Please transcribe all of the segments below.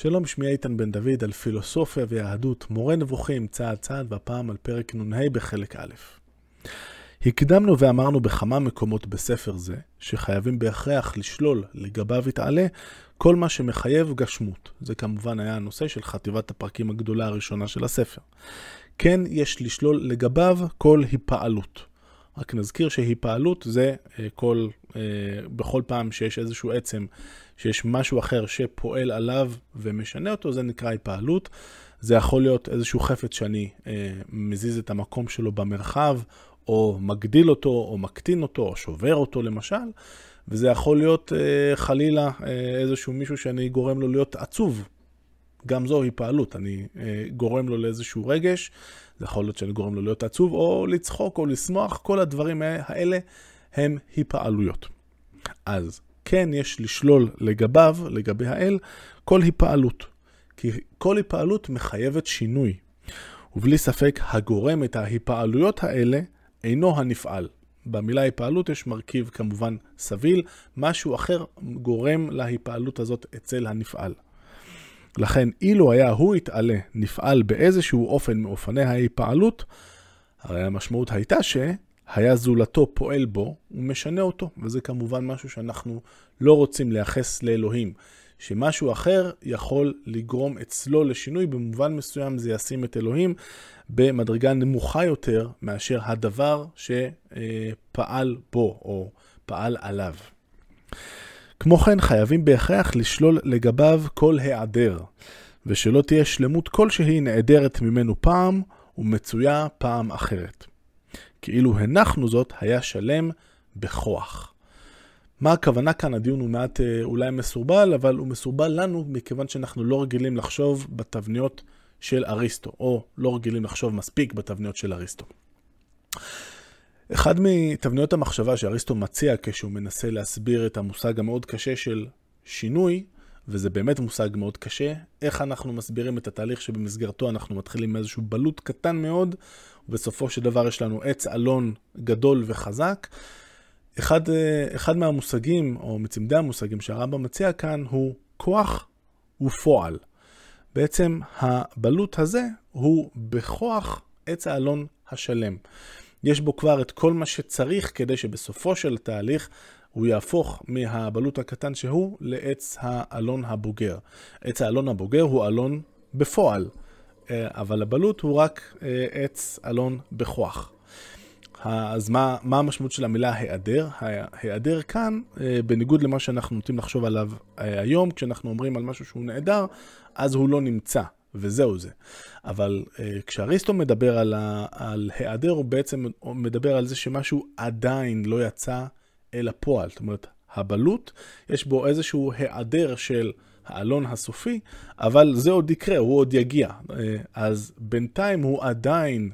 שלום, שמי איתן בן דוד על פילוסופיה ויהדות, מורה נבוכים צעד צעד, והפעם על פרק נ"ה בחלק א'. הקדמנו ואמרנו בכמה מקומות בספר זה, שחייבים בהכרח לשלול לגביו יתעלה כל מה שמחייב גשמות. זה כמובן היה הנושא של חטיבת הפרקים הגדולה הראשונה של הספר. כן, יש לשלול לגביו כל היפעלות. רק נזכיר שהיפעלות זה אה, כל, בכל פעם שיש איזשהו עצם, שיש משהו אחר שפועל עליו ומשנה אותו, זה נקרא היפעלות. זה יכול להיות איזשהו חפץ שאני אה, מזיז את המקום שלו במרחב, או מגדיל אותו, או מקטין אותו, או שובר אותו למשל. וזה יכול להיות אה, חלילה אה, איזשהו מישהו שאני גורם לו להיות עצוב. גם זו היפעלות, אני אה, גורם לו לאיזשהו רגש, זה יכול להיות שאני גורם לו להיות עצוב, או לצחוק, או לשמוח, כל הדברים האלה הם היפעלויות. אז כן יש לשלול לגביו, לגבי האל, כל היפעלות. כי כל היפעלות מחייבת שינוי. ובלי ספק הגורם את ההיפעלויות האלה אינו הנפעל. במילה היפעלות יש מרכיב כמובן סביל, משהו אחר גורם להיפעלות הזאת אצל הנפעל. לכן, אילו היה הוא יתעלה, נפעל באיזשהו אופן מאופני ההיפעלות, הרי המשמעות הייתה שהיה זולתו פועל בו ומשנה אותו, וזה כמובן משהו שאנחנו לא רוצים לייחס לאלוהים. שמשהו אחר יכול לגרום אצלו לשינוי, במובן מסוים זה ישים את אלוהים במדרגה נמוכה יותר מאשר הדבר שפעל בו או פעל עליו. כמו כן, חייבים בהכרח לשלול לגביו כל היעדר, ושלא תהיה שלמות כלשהי נעדרת ממנו פעם ומצויה פעם אחרת. כאילו הנחנו זאת, היה שלם בכוח. מה הכוונה כאן? הדיון הוא מעט אה, אולי מסורבל, אבל הוא מסורבל לנו מכיוון שאנחנו לא רגילים לחשוב בתבניות של אריסטו, או לא רגילים לחשוב מספיק בתבניות של אריסטו. אחד מתבניות המחשבה שאריסטו מציע כשהוא מנסה להסביר את המושג המאוד קשה של שינוי, וזה באמת מושג מאוד קשה, איך אנחנו מסבירים את התהליך שבמסגרתו אנחנו מתחילים מאיזשהו בלוט קטן מאוד, ובסופו של דבר יש לנו עץ אלון גדול וחזק. אחד, אחד מהמושגים, או מצמדי המושגים שהרמב"ם מציע כאן, הוא כוח ופועל. בעצם הבלוט הזה הוא בכוח עץ האלון השלם. יש בו כבר את כל מה שצריך כדי שבסופו של התהליך הוא יהפוך מהבלוט הקטן שהוא לעץ האלון הבוגר. עץ האלון הבוגר הוא אלון בפועל, אה, אבל הבלוט הוא רק אה, עץ אלון בכוח. אז מה, מה המשמעות של המילה היעדר? היעדר כאן, אה, בניגוד למה שאנחנו נוטים לחשוב עליו היום, כשאנחנו אומרים על משהו שהוא נעדר, אז הוא לא נמצא. וזהו זה. אבל כשאריסטו מדבר על, ה, על היעדר, הוא בעצם מדבר על זה שמשהו עדיין לא יצא אל הפועל. זאת אומרת, הבלוט, יש בו איזשהו היעדר של האלון הסופי, אבל זה עוד יקרה, הוא עוד יגיע. Uh, אז בינתיים הוא עדיין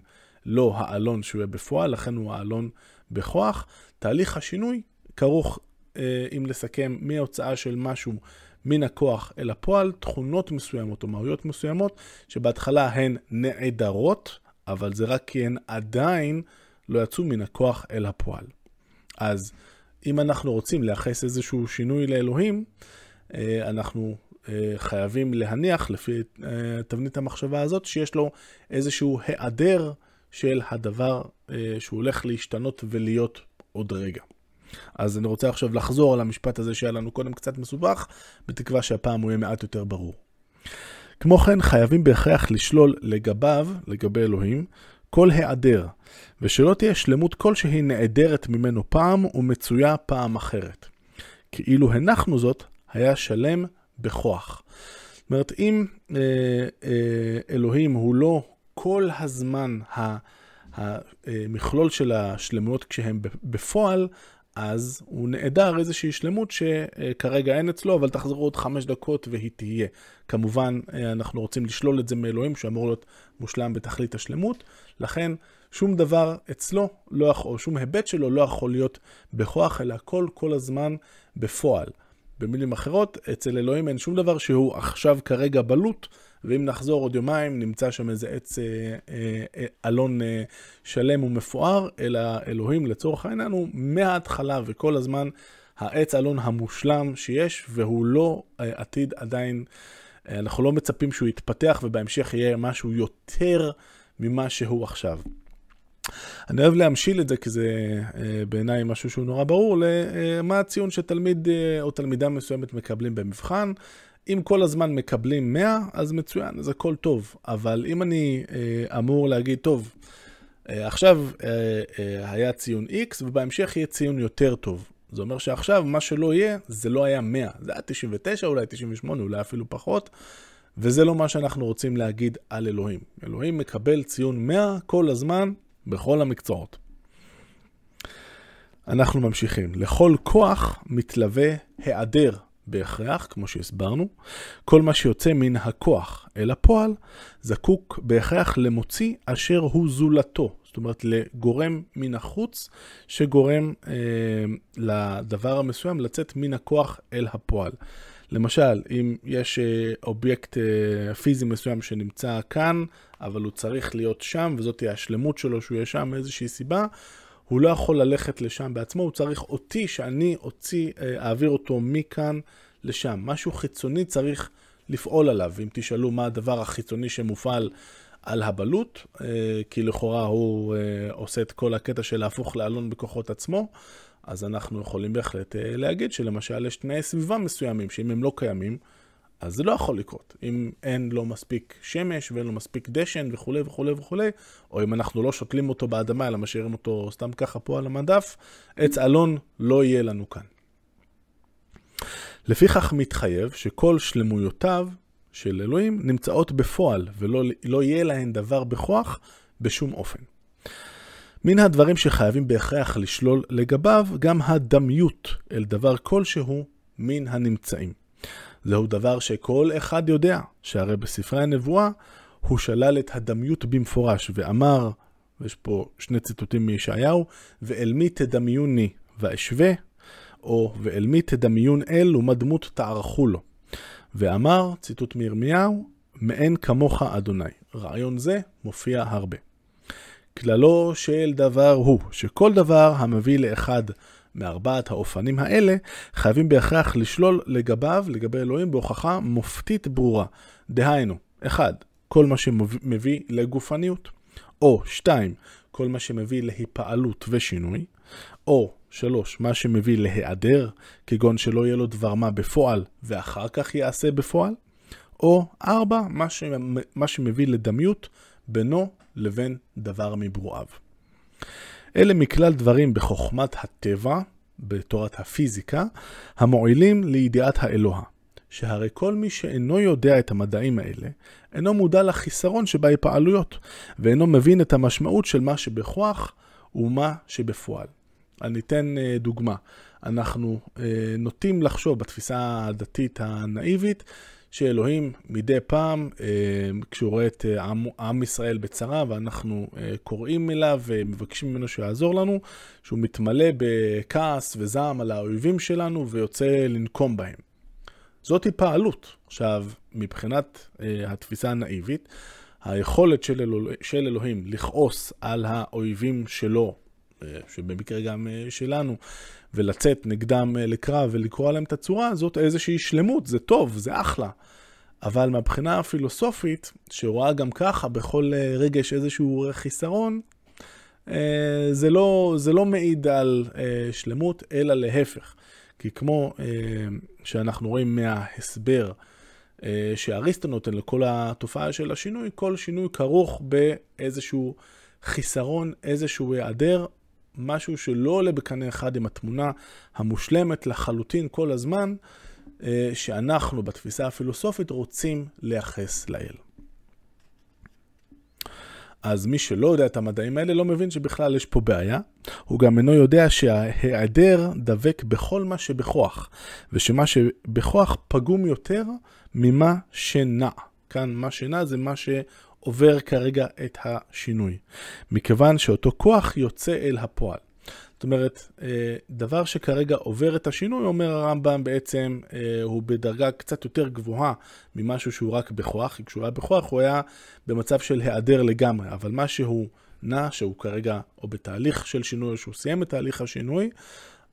לא האלון שהוא יהיה בפועל, לכן הוא האלון בכוח. תהליך השינוי כרוך, uh, אם לסכם, מהוצאה של משהו מן הכוח אל הפועל תכונות מסוימות או מהויות מסוימות, שבהתחלה הן נעדרות, אבל זה רק כי הן עדיין לא יצאו מן הכוח אל הפועל. אז אם אנחנו רוצים לייחס איזשהו שינוי לאלוהים, אה, אנחנו אה, חייבים להניח, לפי אה, תבנית המחשבה הזאת, שיש לו איזשהו היעדר של הדבר שהוא הולך להשתנות ולהיות עוד רגע. אז אני רוצה עכשיו לחזור על המשפט הזה שהיה לנו קודם קצת מסובך, בתקווה שהפעם הוא יהיה מעט יותר ברור. כמו כן, חייבים בהכרח לשלול לגביו, לגבי אלוהים, כל היעדר, ושלא תהיה שלמות כלשהי נעדרת ממנו פעם ומצויה פעם אחרת. כאילו הנחנו זאת, היה שלם בכוח. זאת אומרת, אם אה, אה, אלוהים הוא לא כל הזמן המכלול של השלמויות כשהם בפועל, אז הוא נעדר איזושהי שלמות שכרגע אין אצלו, אבל תחזרו עוד חמש דקות והיא תהיה. כמובן, אנחנו רוצים לשלול את זה מאלוהים, שאמור להיות מושלם בתכלית השלמות, לכן שום דבר אצלו, לא או שום היבט שלו לא יכול להיות בכוח, אלא הכל כל הזמן בפועל. במילים אחרות, אצל אלוהים אין שום דבר שהוא עכשיו כרגע בלוט, ואם נחזור עוד יומיים, נמצא שם איזה עץ אה, אה, אה, אלון אה, שלם ומפואר, אלא אלוהים לצורך העניין הוא מההתחלה וכל הזמן העץ אלון המושלם שיש, והוא לא אה, עתיד עדיין אנחנו לא מצפים שהוא יתפתח ובהמשך יהיה משהו יותר ממה שהוא עכשיו. אני אוהב להמשיל את זה, כי זה אה, בעיניי משהו שהוא נורא ברור, למה הציון שתלמיד אה, או תלמידה מסוימת מקבלים במבחן. אם כל הזמן מקבלים 100, אז מצוין, אז הכל טוב. אבל אם אני אה, אמור להגיד, טוב, עכשיו היה ציון X ובהמשך יהיה ציון יותר טוב. זה אומר שעכשיו מה שלא יהיה, זה לא היה 100, זה היה 99, אולי 98, אולי אפילו פחות. וזה לא מה שאנחנו רוצים להגיד על אלוהים. אלוהים מקבל ציון 100 כל הזמן, בכל המקצועות. אנחנו ממשיכים. לכל כוח מתלווה היעדר בהכרח, כמו שהסברנו. כל מה שיוצא מן הכוח אל הפועל, זקוק בהכרח למוציא אשר הוא זולתו. זאת אומרת, לגורם מן החוץ שגורם אה, לדבר המסוים לצאת מן הכוח אל הפועל. למשל, אם יש אה, אובייקט אה, פיזי מסוים שנמצא כאן, אבל הוא צריך להיות שם, וזאת תהיה השלמות שלו שהוא יהיה שם מאיזושהי סיבה, הוא לא יכול ללכת לשם בעצמו, הוא צריך אותי שאני אוציא, אה, אעביר אותו מכאן לשם. משהו חיצוני צריך לפעול עליו. אם תשאלו מה הדבר החיצוני שמופעל על הבלוט, כי לכאורה הוא עושה את כל הקטע של להפוך לאלון בכוחות עצמו, אז אנחנו יכולים בהחלט אה, להגיד שלמשל יש תנאי סביבה מסוימים, שאם הם לא קיימים, אז זה לא יכול לקרות. אם אין לו מספיק שמש ואין לו מספיק דשן וכולי וכולי וכולי, או אם אנחנו לא שותלים אותו באדמה, אלא משאירים אותו סתם ככה פה על המדף, עץ אלון לא יהיה לנו כאן. לפיכך מתחייב שכל שלמויותיו של אלוהים נמצאות בפועל, ולא לא יהיה להן דבר בכוח בשום אופן. מן הדברים שחייבים בהכרח לשלול לגביו גם הדמיות אל דבר כלשהו מן הנמצאים. זהו דבר שכל אחד יודע, שהרי בספרי הנבואה הוא שלל את הדמיות במפורש ואמר, ויש פה שני ציטוטים מישעיהו, ואל מי תדמיוני ואשווה, או ואל מי תדמיון אל ומה דמות תערכו לו. ואמר, ציטוט מירמיהו, מאין כמוך אדוני. רעיון זה מופיע הרבה. כללו של דבר הוא, שכל דבר המביא לאחד מארבעת האופנים האלה, חייבים בהכרח לשלול לגביו, לגבי אלוהים, בהוכחה מופתית ברורה. דהיינו, 1. כל מה שמביא לגופניות, או 2. כל מה שמביא להיפעלות ושינוי, או 3. מה שמביא להיעדר, כגון שלא יהיה לו דבר מה בפועל ואחר כך יעשה בפועל, או 4. מה. מה שמביא לדמיות בינו לבין דבר מברואיו. אלה מכלל דברים בחוכמת הטבע, בתורת הפיזיקה, המועילים לידיעת האלוה. שהרי כל מי שאינו יודע את המדעים האלה, אינו מודע לחיסרון שבהיפעלויות, ואינו מבין את המשמעות של מה שבכוח ומה שבפועל. אני אתן אה, דוגמה. אנחנו אה, נוטים לחשוב בתפיסה הדתית הנאיבית, שאלוהים מדי פעם, אה, כשהוא רואה את אה, עם, עם ישראל בצרה, ואנחנו אה, קוראים אליו ומבקשים ממנו שיעזור לנו, שהוא מתמלא בכעס וזעם על האויבים שלנו ויוצא לנקום בהם. זאת התפעלות. עכשיו, מבחינת התפיסה הנאיבית, היכולת של, אלוה, של אלוהים לכעוס על האויבים שלו, שבמקרה גם שלנו, ולצאת נגדם לקרב ולקרוא להם את הצורה, זאת איזושהי שלמות, זה טוב, זה אחלה. אבל מהבחינה הפילוסופית, שרואה גם ככה בכל אה, רגע יש איזשהו חיסרון, אה, זה לא, זה לא מעיד על אה, שלמות, אלא להפך. כי כמו שאנחנו רואים מההסבר שאריסטו נותן לכל התופעה של השינוי, כל שינוי כרוך באיזשהו חיסרון, איזשהו היעדר, משהו שלא עולה בקנה אחד עם התמונה המושלמת לחלוטין כל הזמן. אה, שאנחנו בתפיסה הפילוסופית רוצים לייחס לאל. אז מי שלא יודע את המדעים האלה לא מבין שבכלל יש פה בעיה. הוא גם אינו יודע שההיעדר דבק בכל מה שבכוח, ושמה שבכוח פגום יותר ממה שנע. כאן מה שנע זה מה שעובר כרגע את השינוי. מכיוון שאותו כוח יוצא אל הפועל. זאת אומרת, אה, דבר שכרגע עובר את השינוי, אומר הרמב"ם בעצם, אה, הוא בדרגה קצת יותר גבוהה ממשהו שהוא רק בכוח, כי כשהוא היה בכוח הוא היה במצב של היעדר לגמרי, אבל מה שהוא נע, שהוא כרגע או בתהליך של שינוי, או שהוא סיים את תהליך השינוי,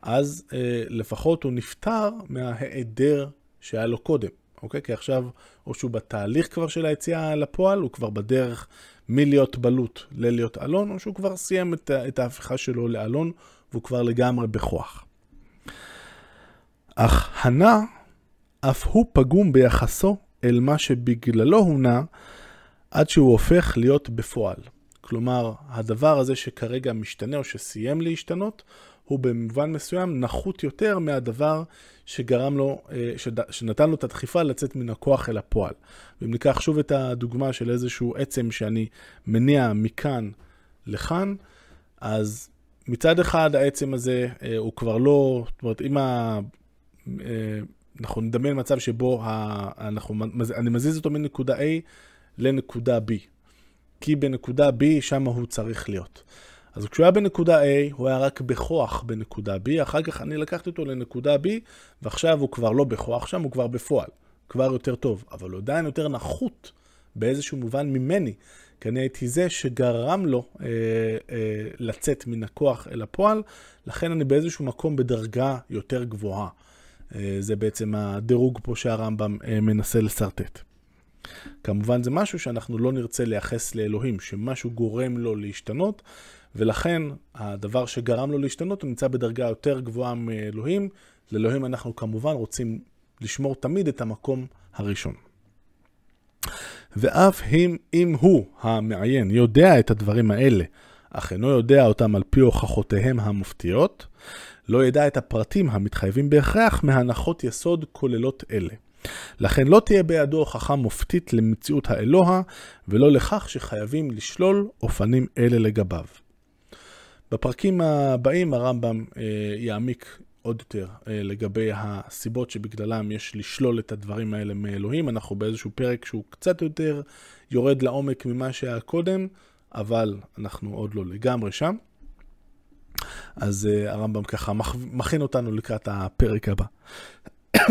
אז אה, לפחות הוא נפטר מההיעדר שהיה לו קודם. אוקיי? כי עכשיו, או שהוא בתהליך כבר של היציאה לפועל, הוא כבר בדרך מלהיות בלוט ללהיות אלון, או שהוא כבר סיים את, את ההפיכה שלו לאלון, והוא כבר לגמרי בכוח. אך הנע, אף הוא פגום ביחסו אל מה שבגללו הוא נע, עד שהוא הופך להיות בפועל. כלומר, הדבר הזה שכרגע משתנה או שסיים להשתנות, הוא במובן מסוים נחות יותר מהדבר שגרם לו, אה, שנתן לו את הדחיפה לצאת מן הכוח אל הפועל. ואם ניקח שוב את הדוגמה של איזשהו עצם שאני מניע מכאן לכאן, אז מצד אחד העצם הזה אה, הוא כבר לא, זאת אומרת, אם ה... אה, אנחנו נדמיין מצב שבו ה... אנחנו, אני מזיז אותו מנקודה A לנקודה B. כי בנקודה B שם הוא צריך להיות. אז כשהוא היה בנקודה A, הוא היה רק בכוח בנקודה B, אחר כך אני לקחתי אותו לנקודה B, ועכשיו הוא כבר לא בכוח שם, הוא כבר בפועל. כבר יותר טוב, אבל הוא עדיין יותר נחות באיזשהו מובן ממני, כי אני הייתי זה שגרם לו אה, אה, לצאת מן הכוח אל הפועל, לכן אני באיזשהו מקום בדרגה יותר גבוהה. אה, זה בעצם הדירוג פה שהרמב"ם אה, מנסה לשרטט. כמובן זה משהו שאנחנו לא נרצה לייחס לאלוהים, שמשהו גורם לו להשתנות, ולכן הדבר שגרם לו להשתנות הוא נמצא בדרגה יותר גבוהה מאלוהים. לאלוהים אנחנו כמובן רוצים לשמור תמיד את המקום הראשון. ואף אם, אם הוא, המעיין, יודע את הדברים האלה, אך אינו יודע אותם על פי הוכחותיהם המופתיות, לא ידע את הפרטים המתחייבים בהכרח מהנחות יסוד כוללות אלה. לכן לא תהיה בידו הוכחה מופתית למציאות האלוה, ולא לכך שחייבים לשלול אופנים אלה לגביו. בפרקים הבאים הרמב"ם אה, יעמיק עוד יותר אה, לגבי הסיבות שבגללם יש לשלול את הדברים האלה מאלוהים. אנחנו באיזשהו פרק שהוא קצת יותר יורד לעומק ממה שהיה קודם, אבל אנחנו עוד לא לגמרי שם. אז אה, הרמב"ם ככה מכין אותנו לקראת הפרק הבא.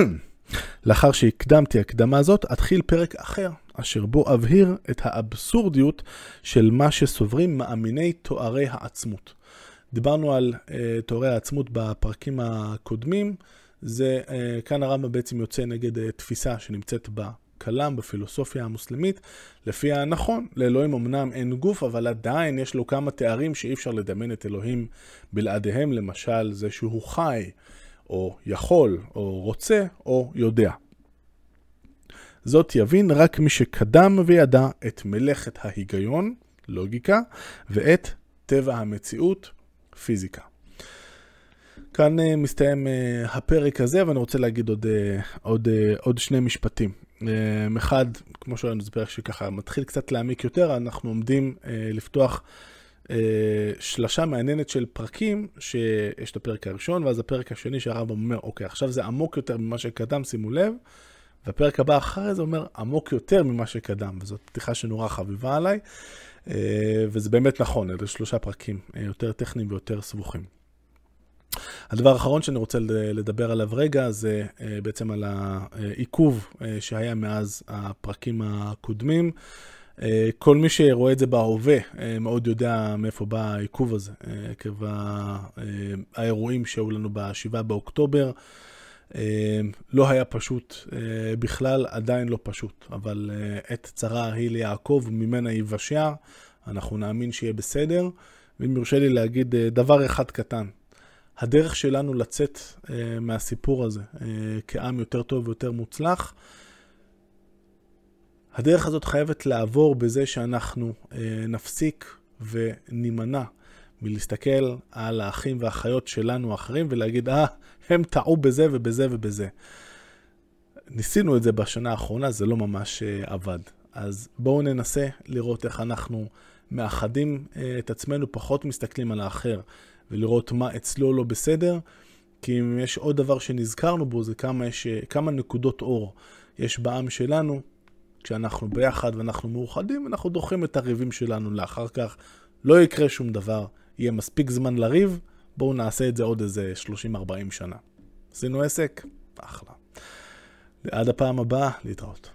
לאחר שהקדמתי הקדמה זאת, אתחיל פרק אחר, אשר בו אבהיר את האבסורדיות של מה שסוברים מאמיני תוארי העצמות. דיברנו על uh, תוארי העצמות בפרקים הקודמים, זה, uh, כאן הרמב"ם בעצם יוצא נגד uh, תפיסה שנמצאת בכלם, בפילוסופיה המוסלמית, לפיה נכון, לאלוהים אמנם אין גוף, אבל עדיין יש לו כמה תארים שאי אפשר לדמיין את אלוהים בלעדיהם, למשל זה שהוא חי, או יכול, או רוצה, או יודע. זאת יבין רק מי שקדם וידע את מלאכת ההיגיון, לוגיקה, ואת טבע המציאות, פיזיקה. כאן uh, מסתיים uh, הפרק הזה, ואני רוצה להגיד עוד, uh, עוד, עוד שני משפטים. אחד, כמו שראינו, זה פרק שככה מתחיל קצת להעמיק יותר, אנחנו עומדים לפתוח שלשה מעניינת של פרקים, שיש את הפרק הראשון, ואז הפרק השני שהרמב"ם אומר, אוקיי, עכשיו זה עמוק יותר ממה שקדם, שימו לב, והפרק הבא אחרי זה אומר עמוק יותר ממה שקדם, וזאת פתיחה שנורא חביבה עליי. אה, וזה באמת נכון, אלה שלושה פרקים אה, יותר טכניים ויותר סבוכים. הדבר האחרון שאני רוצה לדבר עליו רגע זה אה, בעצם על העיכוב שהיה מאז הפרקים הקודמים. כל מי שרואה את זה בהווה מאוד יודע מאיפה בא העיכוב הזה, עקב האירועים שהיו לנו ב-7 באוקטובר. לא היה פשוט בכלל, עדיין לא פשוט, אבל עת צרה היא ליעקב וממנה יבשע, אנחנו נאמין שיהיה בסדר. ואם יורשה לי להגיד דבר אחד קטן, הדרך שלנו לצאת מהסיפור הזה כעם יותר טוב ויותר מוצלח, הדרך הזאת חייבת לעבור בזה שאנחנו נפסיק ונימנע מלהסתכל על האחים והאחיות שלנו האחרים ולהגיד, אה, הם טעו בזה ובזה ובזה. ניסינו את זה בשנה האחרונה, זה לא ממש uh, עבד. אז בואו ננסה לראות איך אנחנו מאחדים uh, את עצמנו, פחות מסתכלים על האחר, ולראות מה אצלו לא בסדר, כי אם יש עוד דבר שנזכרנו בו, זה כמה, יש, uh, כמה נקודות אור יש בעם שלנו, כשאנחנו ביחד ואנחנו מאוחדים, אנחנו דוחים את הריבים שלנו לאחר כך, לא יקרה שום דבר, יהיה מספיק זמן לריב, בואו נעשה את זה עוד איזה 30-40 שנה. עשינו עסק? אחלה. עד הפעם הבאה, להתראות.